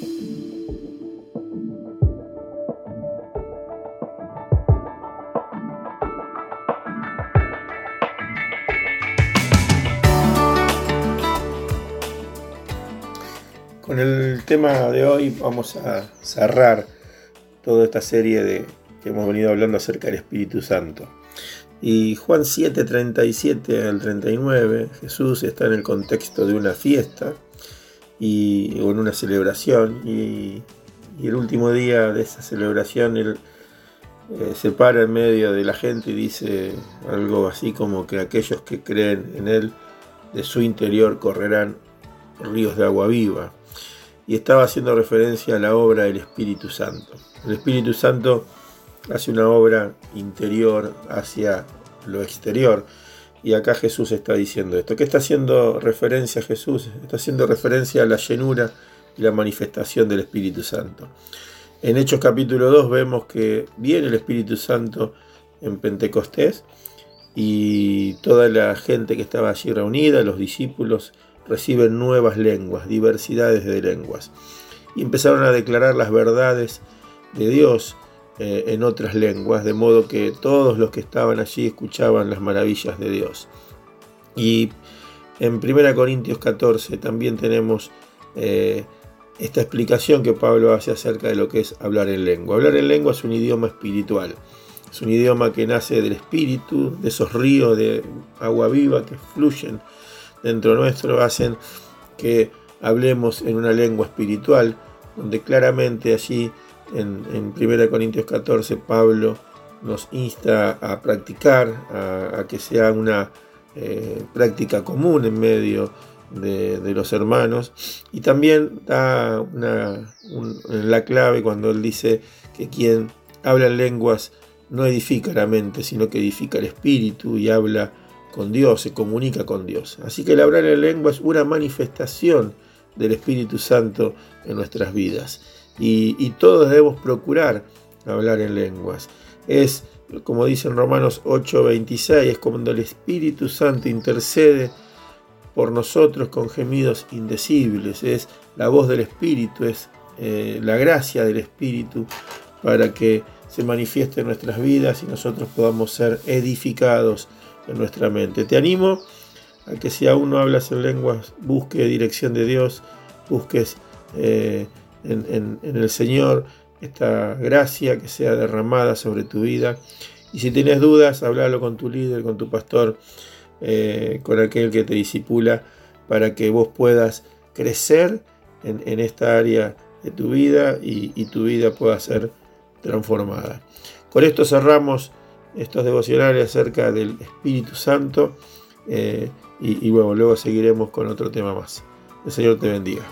Con el tema de hoy vamos a cerrar toda esta serie de que hemos venido hablando acerca del Espíritu Santo. Y Juan 7, 37 al 39, Jesús está en el contexto de una fiesta y, en una celebración y, el último día de esa celebración él eh, se para en medio de la gente y dice algo así como que aquellos que creen en él de su interior correrán ríos de agua viva. Y estaba haciendo referencia a la obra del Espíritu Santo. El Espíritu Santo hace una obra interior hacia lo exterior. Y acá Jesús está diciendo esto. ¿Qué está haciendo referencia a Jesús? Está haciendo referencia a la llenura y la manifestación del Espíritu Santo. En Hechos capítulo 2 vemos que viene el Espíritu Santo en Pentecostés y toda la gente que estaba allí reunida, los discípulos, reciben nuevas lenguas, diversidades de lenguas. Y empezaron a declarar las verdades de Dios eh, en otras lenguas, de modo que todos los que estaban allí escuchaban las maravillas de Dios. Y en 1 Corintios 14 también tenemos eh, esta explicación que Pablo hace acerca de lo que es hablar en lengua. Hablar en lengua es un idioma espiritual. Es un idioma que nace del espíritu, de esos ríos de agua viva que fluyen dentro nuestro, hacen que hablemos en una lengua espiritual, donde claramente allí en, 1 Corintios 14 Pablo nos insta a practicar, a, que sea una eh, práctica común en medio de, los hermanos. Y también da una, la clave cuando él dice que quien habla en lenguas no edifica la mente, sino que edifica el espíritu y habla con Dios, se comunica con Dios. Así que el hablar en lengua es una manifestación del Espíritu Santo en nuestras vidas. Y, todos debemos procurar hablar en lenguas. Es, como dice en Romanos 8:26, es cuando el Espíritu Santo intercede por nosotros con gemidos indecibles. Es la voz del Espíritu, es eh, la gracia del Espíritu para que se manifieste en nuestras vidas y nosotros podamos ser edificados en nuestra mente. Te animo a que si aún no hablas en lenguas, busque dirección de Dios, busques eh, en, el Señor esta gracia que sea derramada sobre tu vida. Y si tienes dudas, háblalo con tu líder, con tu pastor, eh, con aquel que te disipula, para que vos puedas crecer en, esta área de tu vida y, y tu vida pueda ser transformada. Con esto cerramos estos devocionales acerca del Espíritu Santo eh, y, y bueno, luego seguiremos con otro tema más. El Señor te bendiga.